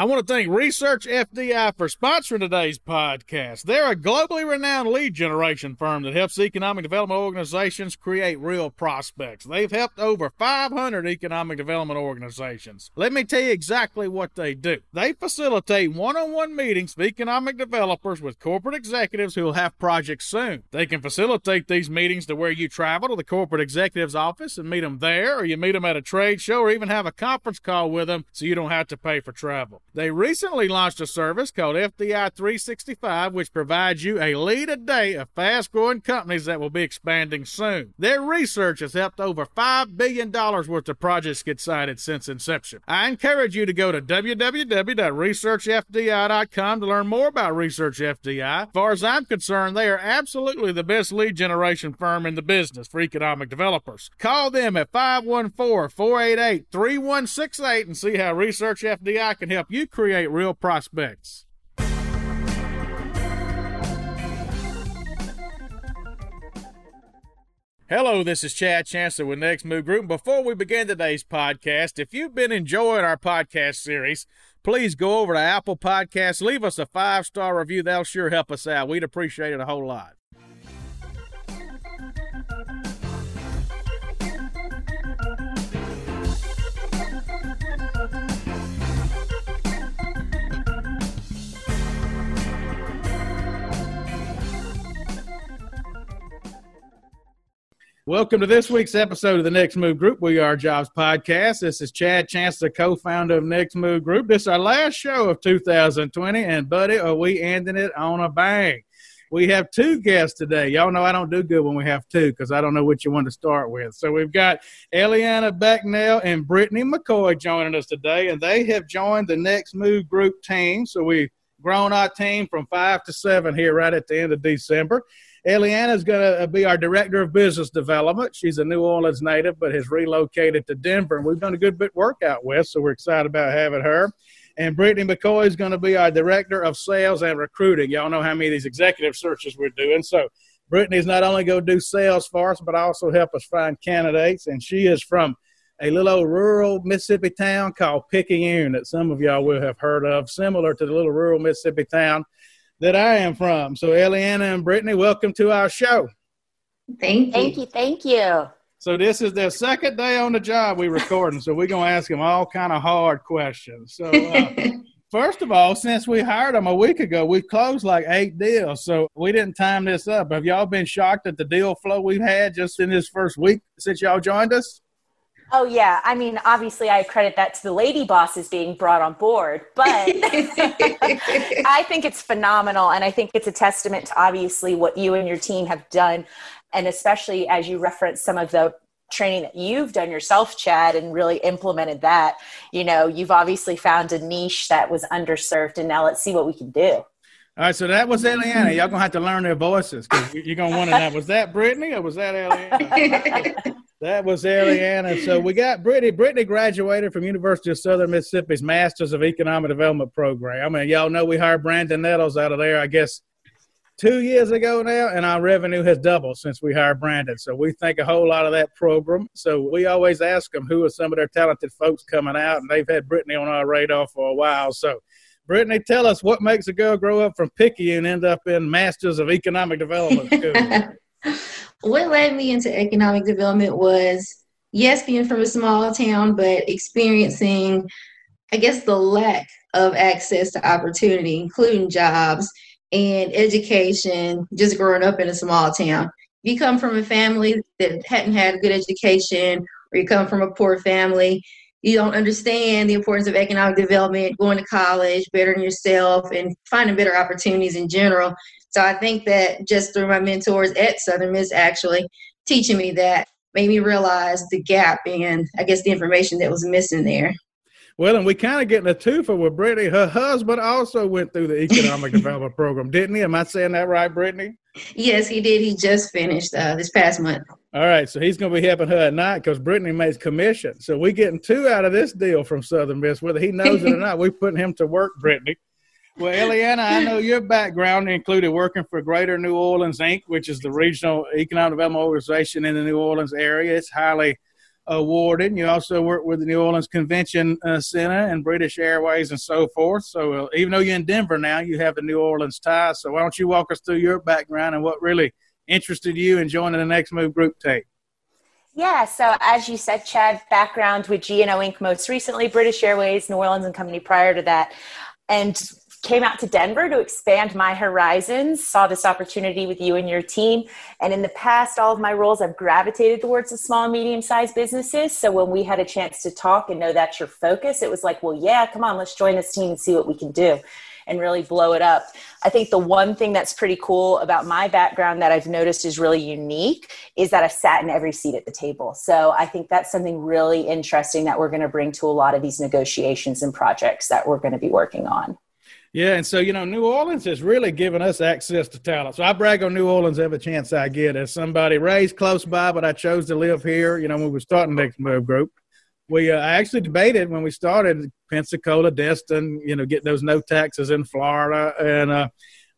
I want to thank Research FDI for sponsoring today's podcast. They're a globally renowned lead generation firm that helps economic development organizations create real prospects. They've helped over 500 economic development organizations. Let me tell you exactly what they do. They facilitate one on one meetings with economic developers with corporate executives who will have projects soon. They can facilitate these meetings to where you travel to the corporate executive's office and meet them there, or you meet them at a trade show, or even have a conference call with them so you don't have to pay for travel. They recently launched a service called FDI 365, which provides you a lead a day of fast growing companies that will be expanding soon. Their research has helped over $5 billion worth of projects get sited since inception. I encourage you to go to www.researchfdi.com to learn more about Research FDI. As far as I'm concerned, they are absolutely the best lead generation firm in the business for economic developers. Call them at 514 488 3168 and see how Research FDI can help you create real prospects. Hello, this is Chad Chancellor with Next Move Group. Before we begin today's podcast, if you've been enjoying our podcast series, please go over to Apple Podcasts, leave us a five star review. That'll sure help us out. We'd appreciate it a whole lot. Welcome to this week's episode of the Next Move Group. We are Jobs Podcast. This is Chad Chancellor, co-founder of Next Move Group. This is our last show of 2020, and buddy, are we ending it on a bang? We have two guests today. Y'all know I don't do good when we have two because I don't know which you want to start with. So we've got Eliana Becknell and Brittany McCoy joining us today, and they have joined the Next Move Group team. So we've grown our team from five to seven here right at the end of December. Eliana is going to uh, be our director of business development. She's a New Orleans native, but has relocated to Denver, and we've done a good bit work out with, so we're excited about having her. And Brittany McCoy is going to be our director of sales and recruiting. Y'all know how many of these executive searches we're doing. So Brittany's not only going to do sales for us, but also help us find candidates. And she is from a little old rural Mississippi town called Picayune that some of y'all will have heard of, similar to the little rural Mississippi town that I am from. So, Eliana and Brittany, welcome to our show. Thank you. Thank you. Thank you. So this is their second day on the job we recording. so we're gonna ask them all kind of hard questions. So uh, first of all, since we hired them a week ago, we've closed like eight deals. So we didn't time this up. Have y'all been shocked at the deal flow we've had just in this first week since y'all joined us? Oh yeah, I mean, obviously, I credit that to the lady bosses being brought on board, but I think it's phenomenal, and I think it's a testament to obviously what you and your team have done, and especially as you reference some of the training that you've done yourself, Chad, and really implemented that. You know, you've obviously found a niche that was underserved, and now let's see what we can do. All right, so that was Eliana. Y'all gonna have to learn their voices because you're gonna want to know was that Brittany or was that Eliana? That was Eliana. So we got Brittany. Brittany graduated from University of Southern Mississippi's Masters of Economic Development program. I mean, y'all know we hired Brandon Nettles out of there, I guess, two years ago now, and our revenue has doubled since we hired Brandon. So we think a whole lot of that program. So we always ask them who are some of their talented folks coming out, and they've had Brittany on our radar for a while. So Brittany, tell us what makes a girl grow up from picky and end up in Masters of Economic Development school. what led me into economic development was yes, being from a small town, but experiencing, I guess, the lack of access to opportunity, including jobs and education, just growing up in a small town. If you come from a family that hadn't had a good education, or you come from a poor family, you don't understand the importance of economic development, going to college, bettering yourself, and finding better opportunities in general. So I think that just through my mentors at Southern Miss actually teaching me that made me realize the gap and I guess the information that was missing there. Well, and we kind of getting a twofer with Brittany. Her husband also went through the economic development program, didn't he? Am I saying that right, Brittany? Yes, he did. He just finished uh, this past month. All right, so he's going to be helping her at night because Brittany makes commission. So we're getting two out of this deal from Southern Miss, whether he knows it or not. We're putting him to work, Brittany. Well, Eliana, I know your background included working for Greater New Orleans Inc., which is the regional economic development organization in the New Orleans area. It's highly awarded. You also work with the New Orleans Convention uh, Center and British Airways and so forth. So uh, even though you're in Denver now, you have the New Orleans tie. So why don't you walk us through your background and what really interested you in joining the Next Move Group team? Yeah, so as you said, Chad, background with GNO Inc. most recently, British Airways, New Orleans and Company prior to that. And came out to Denver to expand my horizons, saw this opportunity with you and your team. And in the past, all of my roles have gravitated towards the small and medium sized businesses. So when we had a chance to talk and know that's your focus, it was like, well, yeah, come on, let's join this team and see what we can do and really blow it up. I think the one thing that's pretty cool about my background that I've noticed is really unique is that I've sat in every seat at the table. So I think that's something really interesting that we're going to bring to a lot of these negotiations and projects that we're going to be working on. Yeah, and so you know, New Orleans has really given us access to talent. So I brag on New Orleans every chance I get. As somebody raised close by, but I chose to live here. You know, when we were starting Next Move Group, we uh, actually debated when we started Pensacola, Destin. You know, get those no taxes in Florida and uh,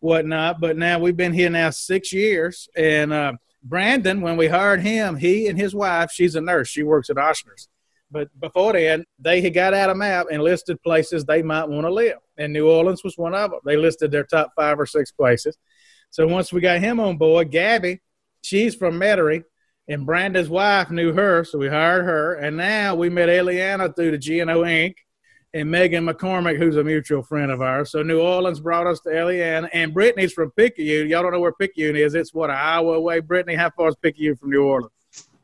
whatnot. But now we've been here now six years, and uh, Brandon, when we hired him, he and his wife, she's a nurse. She works at Ochsner's but before then, they had got out a map and listed places they might want to live. And New Orleans was one of them. They listed their top five or six places. So once we got him on board, Gabby, she's from Metairie, and Brandon's wife knew her, so we hired her. And now we met Eliana through the GNO Inc. and Megan McCormick, who's a mutual friend of ours. So New Orleans brought us to Eliana, and Brittany's from Picayune. Y'all don't know where Picayune is. It's what, an hour away? Brittany, how far is Picayune from New Orleans?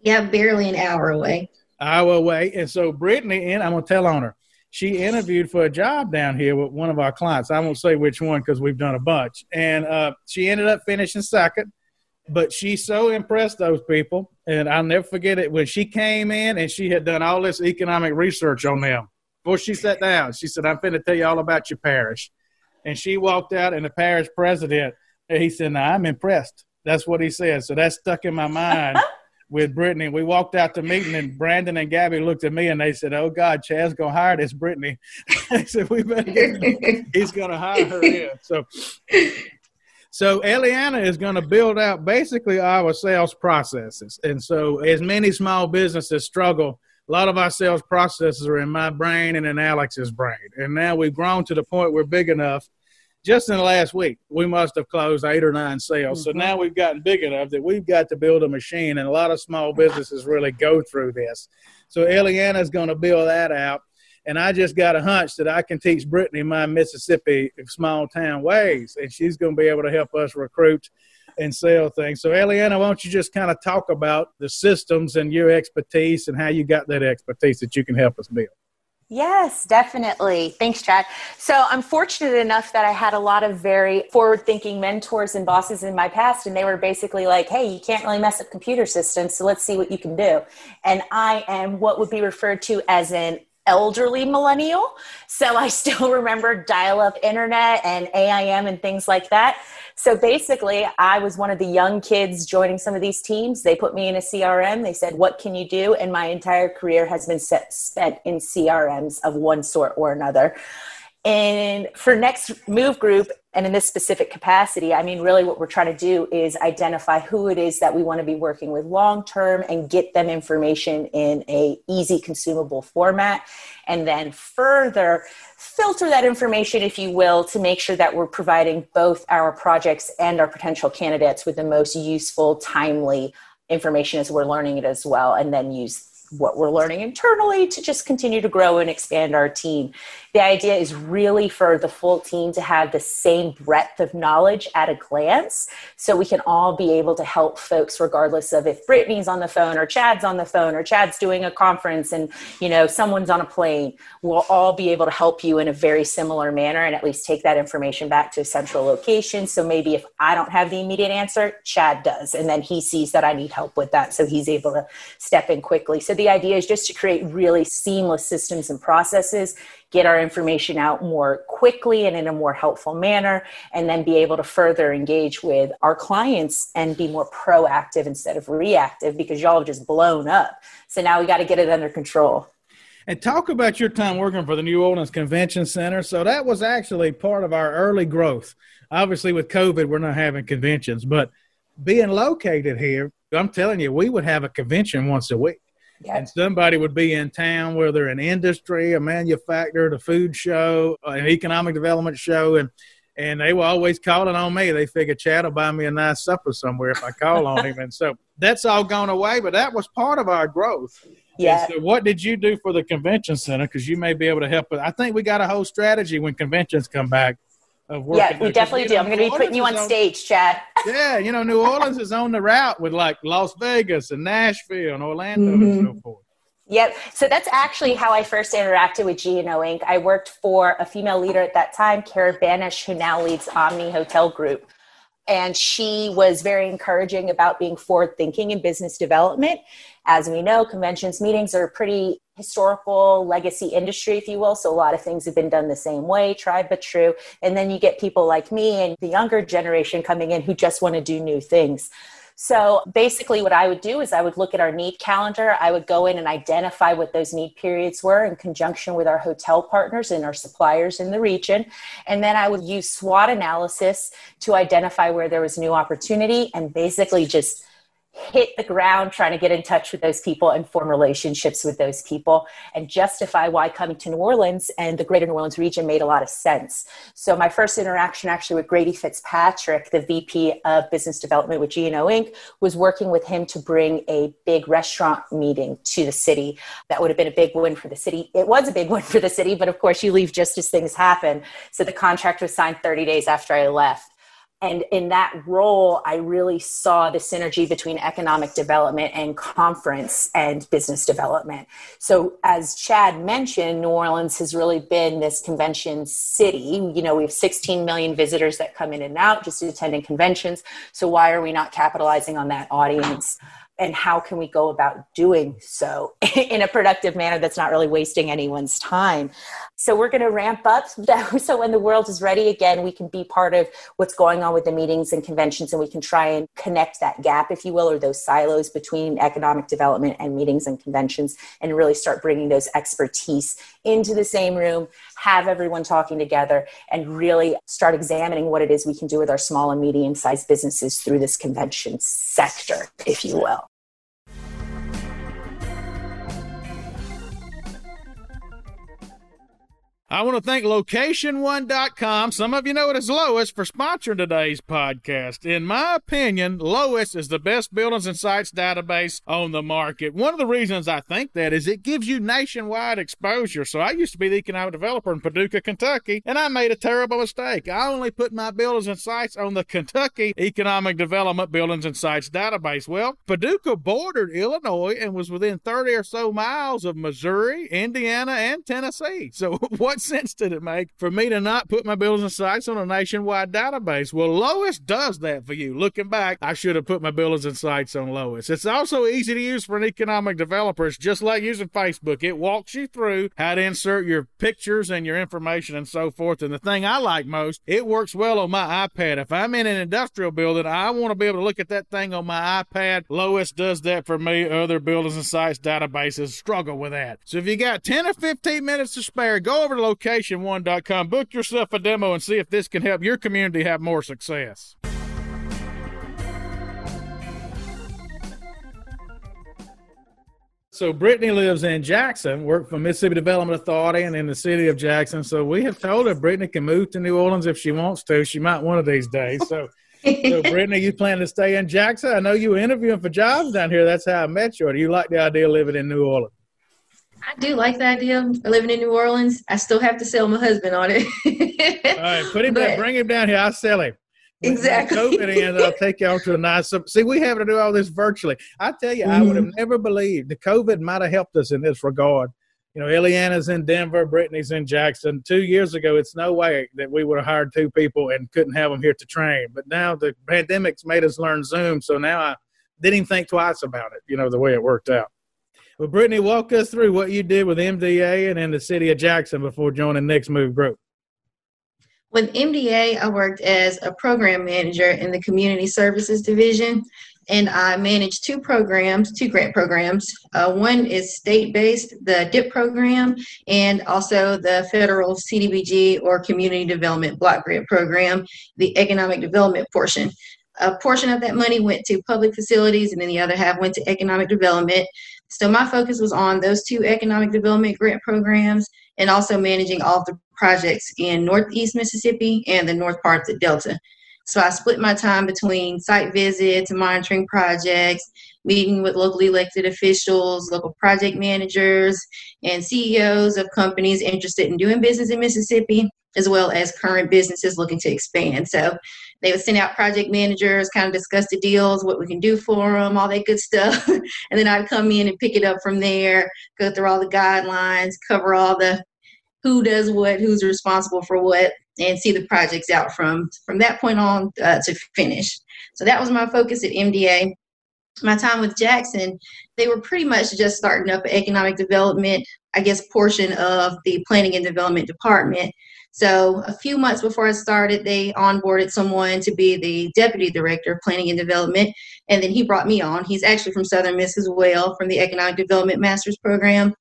Yeah, barely an hour away. Hour away. And so Brittany, and I'm going to tell on her, she interviewed for a job down here with one of our clients. I won't say which one because we've done a bunch. And uh, she ended up finishing second, but she so impressed those people. And I'll never forget it when she came in and she had done all this economic research on them. Before she sat down, she said, I'm going to tell you all about your parish. And she walked out, and the parish president, he said, "Now I'm impressed. That's what he said. So that stuck in my mind. with Brittany. We walked out the meeting, and Brandon and Gabby looked at me and they said, "Oh God, Chad's gonna hire this Brittany." I said, "We better get He's gonna hire her in." So, so Eliana is to build out basically our sales processes, and so as many small businesses struggle. A lot of our sales processes are in my brain and in Alex's brain. And now we've grown to the point we're big enough just in the last week, we must have closed eight or nine sales. Mm-hmm. So now we've gotten big enough that we've got to build a machine, and a lot of small businesses really go through this. So Eliana is going to build that out. And I just got a hunch that I can teach Brittany my Mississippi small town ways, and she's going to be able to help us recruit and sell things. So, Eliana, why don't you just kind of talk about the systems and your expertise and how you got that expertise that you can help us build? Yes, definitely. Thanks, Chad. So I'm fortunate enough that I had a lot of very forward thinking mentors and bosses in my past, and they were basically like, hey, you can't really mess up computer systems, so let's see what you can do. And I am what would be referred to as an elderly millennial. So I still remember dial up internet and AIM and things like that. So basically, I was one of the young kids joining some of these teams. They put me in a CRM. They said, What can you do? And my entire career has been set, spent in CRMs of one sort or another. And for Next Move Group, and in this specific capacity, I mean, really what we're trying to do is identify who it is that we want to be working with long term and get them information in a easy consumable format. And then further filter that information, if you will, to make sure that we're providing both our projects and our potential candidates with the most useful, timely information as we're learning it as well, and then use what we're learning internally to just continue to grow and expand our team. The idea is really for the full team to have the same breadth of knowledge at a glance so we can all be able to help folks regardless of if Brittany's on the phone or Chad's on the phone or Chad's doing a conference and you know someone's on a plane. We'll all be able to help you in a very similar manner and at least take that information back to a central location. So maybe if I don't have the immediate answer, Chad does and then he sees that I need help with that so he's able to step in quickly. So the idea is just to create really seamless systems and processes, get our information out more quickly and in a more helpful manner, and then be able to further engage with our clients and be more proactive instead of reactive because y'all have just blown up. So now we got to get it under control. And talk about your time working for the New Orleans Convention Center. So that was actually part of our early growth. Obviously, with COVID, we're not having conventions, but being located here, I'm telling you, we would have a convention once a week. Yep. And somebody would be in town, whether an industry, a manufacturer, a food show, an economic development show, and and they were always calling on me. They figured Chad will buy me a nice supper somewhere if I call on him. And so that's all gone away, but that was part of our growth. Yeah. So what did you do for the convention center? Because you may be able to help. I think we got a whole strategy when conventions come back of working. Yeah, we definitely do. I'm going to be putting you on, on stage, Chad. Yeah, you know, New Orleans is on the route with like Las Vegas and Nashville and Orlando mm-hmm. and so forth. Yep. So that's actually how I first interacted with GNO Inc. I worked for a female leader at that time, Kara Banish, who now leads Omni Hotel Group. And she was very encouraging about being forward thinking in business development. As we know, conventions meetings are pretty historical legacy industry, if you will. So a lot of things have been done the same way, tried but true. And then you get people like me and the younger generation coming in who just want to do new things. So basically, what I would do is I would look at our need calendar. I would go in and identify what those need periods were in conjunction with our hotel partners and our suppliers in the region. And then I would use SWOT analysis to identify where there was new opportunity and basically just hit the ground trying to get in touch with those people and form relationships with those people and justify why coming to New Orleans and the greater New Orleans region made a lot of sense. So my first interaction actually with Grady Fitzpatrick, the VP of Business Development with GNO Inc., was working with him to bring a big restaurant meeting to the city. That would have been a big win for the city. It was a big win for the city, but of course you leave just as things happen. So the contract was signed 30 days after I left and in that role i really saw the synergy between economic development and conference and business development. So as chad mentioned new orleans has really been this convention city. You know we have 16 million visitors that come in and out just attending conventions. So why are we not capitalizing on that audience and how can we go about doing so in a productive manner that's not really wasting anyone's time. So we're going to ramp up. So when the world is ready again we can be part of what's going on with the meetings and conventions and we can try and connect that gap if you will or those silos between economic development and meetings and conventions and really start bringing those expertise into the same room have everyone talking together and really start examining what it is we can do with our small and medium sized businesses through this convention sector if you will I want to thank location1.com. Some of you know it as Lois for sponsoring today's podcast. In my opinion, Lois is the best buildings and sites database on the market. One of the reasons I think that is it gives you nationwide exposure. So I used to be the economic developer in Paducah, Kentucky, and I made a terrible mistake. I only put my buildings and sites on the Kentucky Economic Development Buildings and Sites database. Well, Paducah bordered Illinois and was within 30 or so miles of Missouri, Indiana, and Tennessee. So what what sense did it make for me to not put my buildings and sites on a nationwide database? Well, Lois does that for you. Looking back, I should have put my buildings and sites on Lois. It's also easy to use for an economic developer. It's just like using Facebook. It walks you through how to insert your pictures and your information and so forth. And the thing I like most, it works well on my iPad. If I'm in an industrial building, I want to be able to look at that thing on my iPad. Lois does that for me. Other buildings and sites databases struggle with that. So if you got 10 or 15 minutes to spare, go over to location1.com. Book yourself a demo and see if this can help your community have more success. So Brittany lives in Jackson, worked for Mississippi Development Authority and in the city of Jackson. So we have told her Brittany can move to New Orleans if she wants to. She might one of these days. So, so Brittany, you plan to stay in Jackson? I know you were interviewing for jobs down here. That's how I met you. Or do you like the idea of living in New Orleans? I do like the idea of living in New Orleans. I still have to sell my husband on it. All right, put him but, down, bring him down here. I'll sell him. Exactly. COVID and I'll take y'all to a nice. See, we have to do all this virtually. I tell you, mm-hmm. I would have mm-hmm. never believed the COVID might have helped us in this regard. You know, Eliana's in Denver, Brittany's in Jackson. Two years ago, it's no way that we would have hired two people and couldn't have them here to train. But now the pandemic's made us learn Zoom, so now I didn't even think twice about it. You know, the way it worked out. Well, Brittany, walk us through what you did with MDA and in the city of Jackson before joining Next Move Group. With MDA, I worked as a program manager in the Community Services Division, and I managed two programs, two grant programs. Uh, one is state based, the DIP program, and also the federal CDBG or Community Development Block Grant Program, the economic development portion. A portion of that money went to public facilities, and then the other half went to economic development. So my focus was on those two economic development grant programs and also managing all the projects in Northeast Mississippi and the north parts of the Delta. So I split my time between site visits monitoring projects, meeting with locally elected officials, local project managers, and CEOs of companies interested in doing business in Mississippi, as well as current businesses looking to expand. So they would send out project managers, kind of discuss the deals, what we can do for them, all that good stuff. and then I'd come in and pick it up from there, go through all the guidelines, cover all the who does what, who's responsible for what, and see the projects out from from that point on uh, to finish. So that was my focus at MDA. My time with Jackson, they were pretty much just starting up an economic development, I guess, portion of the planning and development department. So a few months before I started, they onboarded someone to be the deputy director of planning and development, and then he brought me on. He's actually from Southern Miss as well, from the economic development master's program.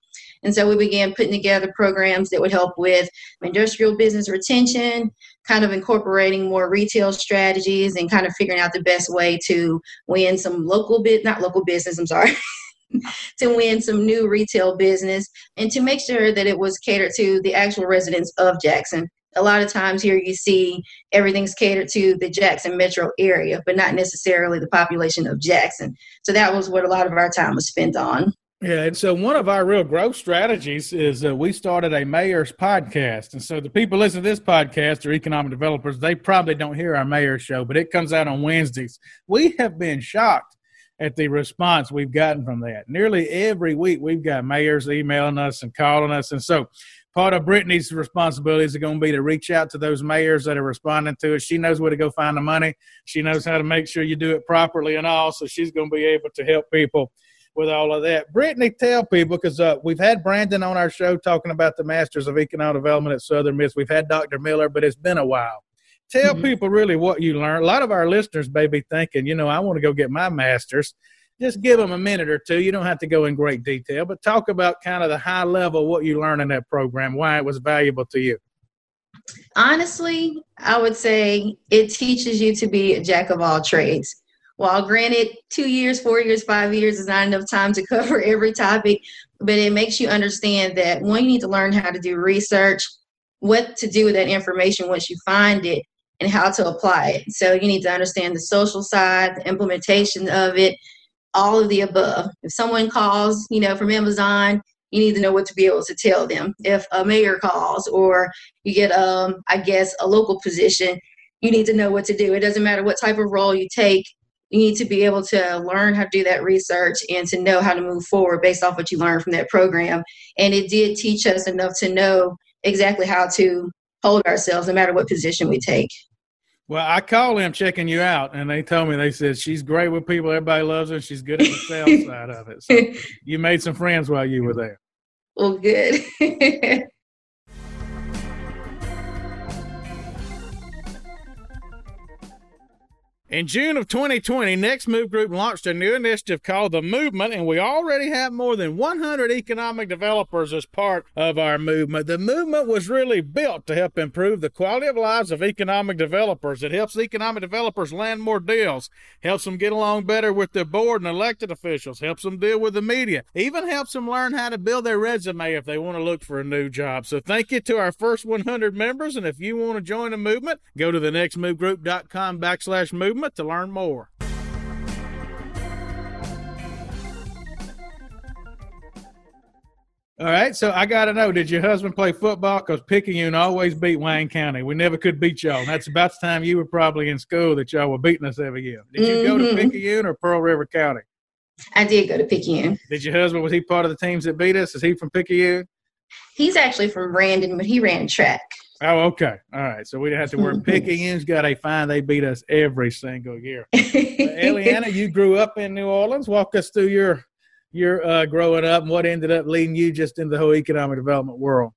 And so we began putting together programs that would help with industrial business retention, kind of incorporating more retail strategies and kind of figuring out the best way to win some local bit not local business, I'm sorry. to win some new retail business and to make sure that it was catered to the actual residents of Jackson. A lot of times here you see everything's catered to the Jackson metro area, but not necessarily the population of Jackson. So that was what a lot of our time was spent on. Yeah, and so one of our real growth strategies is uh, we started a mayor's podcast, and so the people listen to this podcast are economic developers. They probably don't hear our mayor's show, but it comes out on Wednesdays. We have been shocked at the response we've gotten from that. Nearly every week, we've got mayors emailing us and calling us, and so part of Brittany's responsibilities are going to be to reach out to those mayors that are responding to us. She knows where to go find the money. She knows how to make sure you do it properly and all. So she's going to be able to help people with all of that. Brittany, tell people because uh, we've had Brandon on our show talking about the Masters of Economic Development at Southern Miss. We've had Dr. Miller, but it's been a while. Tell mm-hmm. people really what you learned. A lot of our listeners may be thinking, you know, I want to go get my master's. Just give them a minute or two. You don't have to go in great detail, but talk about kind of the high level what you learned in that program, why it was valuable to you. Honestly, I would say it teaches you to be a jack of all trades while granted, two years, four years, five years is not enough time to cover every topic, but it makes you understand that one, you need to learn how to do research, what to do with that information once you find it, and how to apply it. So you need to understand the social side, the implementation of it, all of the above. If someone calls, you know, from Amazon, you need to know what to be able to tell them. If a mayor calls or you get, um, I guess, a local position, you need to know what to do. It doesn't matter what type of role you take you need to be able to learn how to do that research and to know how to move forward based off what you learned from that program. And it did teach us enough to know exactly how to hold ourselves no matter what position we take. Well, I called them checking you out, and they told me they said she's great with people. Everybody loves her. She's good at the sales side of it. So you made some friends while you were there. Well, good. In June of 2020, Next Move Group launched a new initiative called The Movement, and we already have more than 100 economic developers as part of our movement. The movement was really built to help improve the quality of lives of economic developers. It helps economic developers land more deals, helps them get along better with their board and elected officials, helps them deal with the media, even helps them learn how to build their resume if they want to look for a new job. So thank you to our first 100 members, and if you want to join the movement, go to the nextmovegroup.com backslash movement movement to learn more. All right, so I got to know: Did your husband play football? Because Picayune always beat Wayne County. We never could beat y'all. And that's about the time you were probably in school that y'all were beating us every year. Did you mm-hmm. go to mm-hmm. Picayune or Pearl River County? I did go to Picayune. Did your husband was he part of the teams that beat us? Is he from Picayune? He's actually from Brandon, but he ran track. Oh, okay. All right. So we didn't have to worry. Picayune's got a fine. They beat us every single year. Eliana, you grew up in New Orleans. Walk us through your your uh, growing up and what ended up leading you just into the whole economic development world.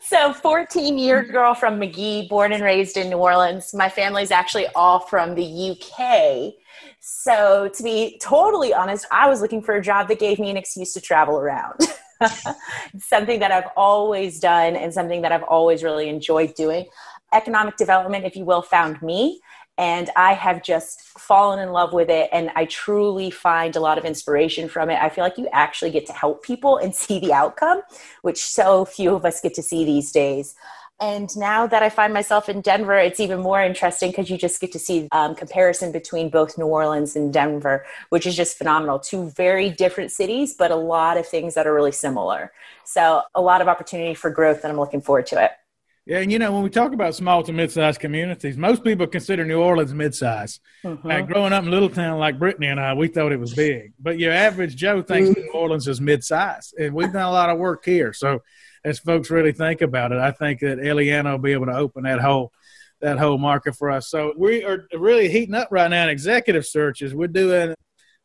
So, 14 year girl from Magee, born and raised in New Orleans. My family's actually all from the UK. So, to be totally honest, I was looking for a job that gave me an excuse to travel around. something that I've always done and something that I've always really enjoyed doing. Economic development, if you will, found me. and I have just fallen in love with it. And I truly find a lot of inspiration from it. I feel like you actually get to help people and see the outcome, which so few of us get to see these days. And now that I find myself in Denver, it's even more interesting because you just get to see um, comparison between both New Orleans and Denver, which is just phenomenal. Two very different cities, but a lot of things that are really similar. So a lot of opportunity for growth, and I'm looking forward to it. Yeah, and you know, when we talk about small to mid-sized communities, most people consider New Orleans mid-sized. Mm-hmm. And growing up in a little town like Brittany and I, we thought it was big. But your average Joe thinks mm-hmm. New Orleans is mid-sized, and we've done a lot of work here. So, as folks really think about it, I think that Eliana will be able to open that whole that whole market for us. So we are really heating up right now in executive searches. We're doing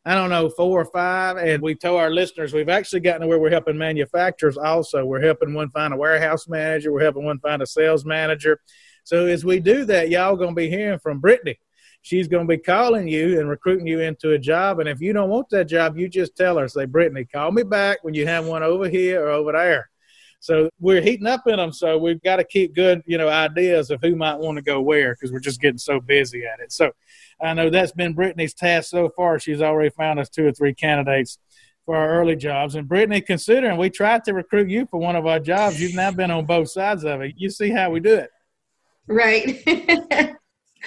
I don't know, four or five. And we told our listeners we've actually gotten to where we're helping manufacturers also. We're helping one find a warehouse manager, we're helping one find a sales manager. So as we do that, y'all gonna be hearing from Brittany. She's gonna be calling you and recruiting you into a job. And if you don't want that job, you just tell her, say, Brittany, call me back when you have one over here or over there. So we're heating up in them. So we've got to keep good, you know, ideas of who might want to go where because we're just getting so busy at it. So I know that's been Brittany's task so far. She's already found us two or three candidates for our early jobs. And Brittany, considering we tried to recruit you for one of our jobs, you've now been on both sides of it. You see how we do it. Right.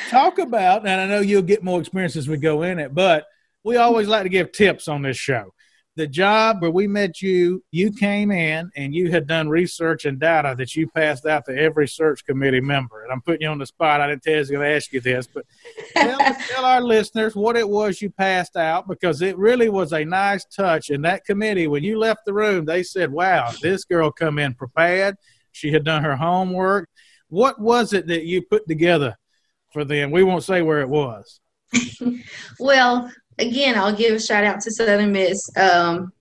Talk about, and I know you'll get more experience as we go in it, but we always like to give tips on this show the job where we met you, you came in and you had done research and data that you passed out to every search committee member. And I'm putting you on the spot. I didn't tell you I was going to ask you this, but tell, tell our listeners what it was you passed out because it really was a nice touch. And that committee, when you left the room, they said, wow, this girl come in prepared. She had done her homework. What was it that you put together for them? We won't say where it was. well, again, I'll give a shout out to Southern Miss. Um,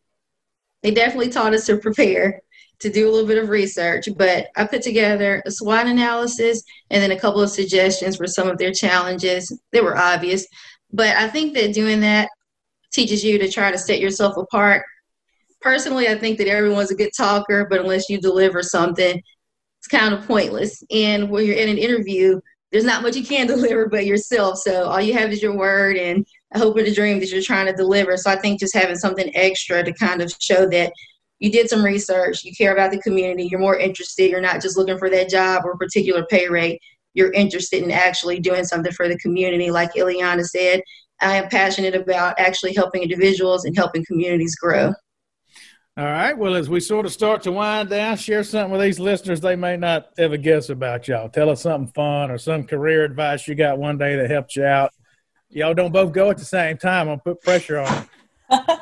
they definitely taught us to prepare, to do a little bit of research, but I put together a SWOT analysis and then a couple of suggestions for some of their challenges. They were obvious, but I think that doing that teaches you to try to set yourself apart. Personally, I think that everyone's a good talker, but unless you deliver something, it's kind of pointless. And when you're in an interview, there's not much you can deliver but yourself. So all you have is your word and a hope or the dream that you're trying to deliver. So I think just having something extra to kind of show that you did some research, you care about the community, you're more interested, you're not just looking for that job or particular pay rate. You're interested in actually doing something for the community, like Eliana said. I am passionate about actually helping individuals and helping communities grow. All right. Well, as we sort of start to wind down, share something with these listeners they may not ever guess about y'all. Tell us something fun or some career advice you got one day that helped you out. Y'all don't both go at the same time. I'll put pressure on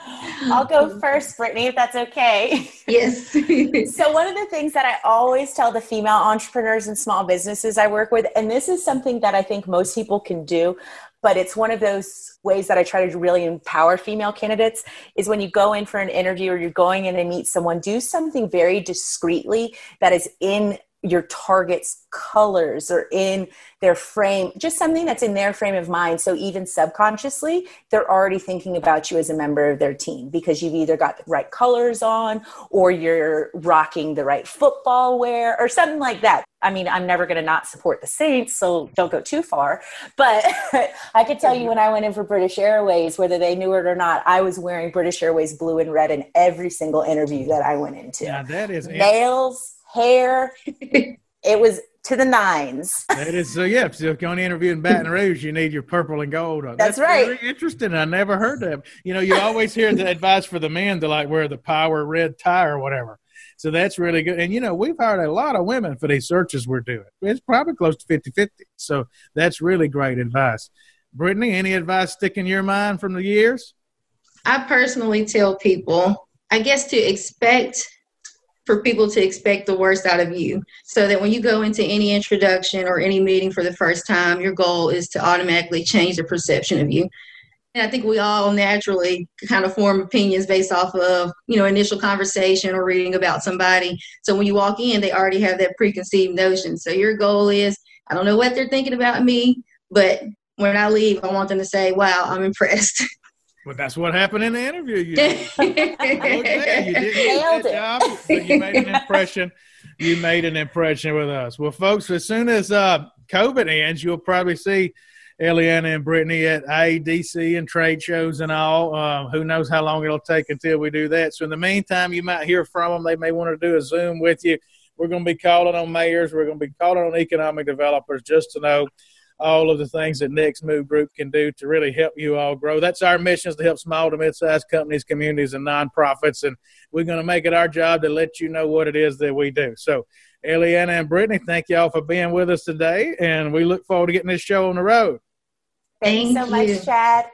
I'll go first, Brittany, if that's okay. Yes. so, one of the things that I always tell the female entrepreneurs and small businesses I work with, and this is something that I think most people can do, but it's one of those ways that I try to really empower female candidates is when you go in for an interview or you're going in and meet someone, do something very discreetly that is in your target's colors or in their frame, just something that's in their frame of mind. So even subconsciously, they're already thinking about you as a member of their team because you've either got the right colors on or you're rocking the right football wear or something like that. I mean, I'm never going to not support the Saints, so don't go too far. But I could tell you when I went in for British Airways, whether they knew it or not, I was wearing British Airways blue and red in every single interview that I went into. Yeah, that is nails hair. it was to the nines. that is so. Yeah, so if you're going to interview in Baton Rouge, you need your purple and gold. Uh, that's, That's right. Very interesting. I never heard that. You know, you always hear the advice for the men to like wear the power red tie or whatever. So that's really good. And you know, we've hired a lot of women for these searches we're doing. It's probably close to 50-50. So that's really great advice. Brittany, any advice stick in your mind from the years? I personally tell people, I guess to expect for people to expect the worst out of you. So that when you go into any introduction or any meeting for the first time your goal is to automatically change the perception of you. And i think we all naturally kind of form opinions based off of you know initial conversation or reading about somebody. So when you walk in they already have that preconceived notion. So your goal is i don't know what they're thinking about me but when i leave i want them to say wow i'm impressed Well, that's what happened in the interview. You, did. you didn't Nailed it. Job, you made an impression. You made an impression with us. Well, folks, as soon as uh, COVID ends, you'll probably see Eliana and Brittany at IEDC and trade shows and all. Uh, who knows how long it'll take until we do that. So in the meantime, you might hear from them. They may want to do a Zoom with you. We're going to be calling on mayors. We're going to be calling on economic developers just to know all of the things that Next Move Group can do to really help you all grow. That's our mission is to help small to mid-sized companies, communities, and nonprofits. And we're going to make it our job to let you know what it is that we do. So Eliana and Brittany, thank y'all for being with us today. And we look forward to getting this show on the road. Thank, Thank you so you. much, Chad.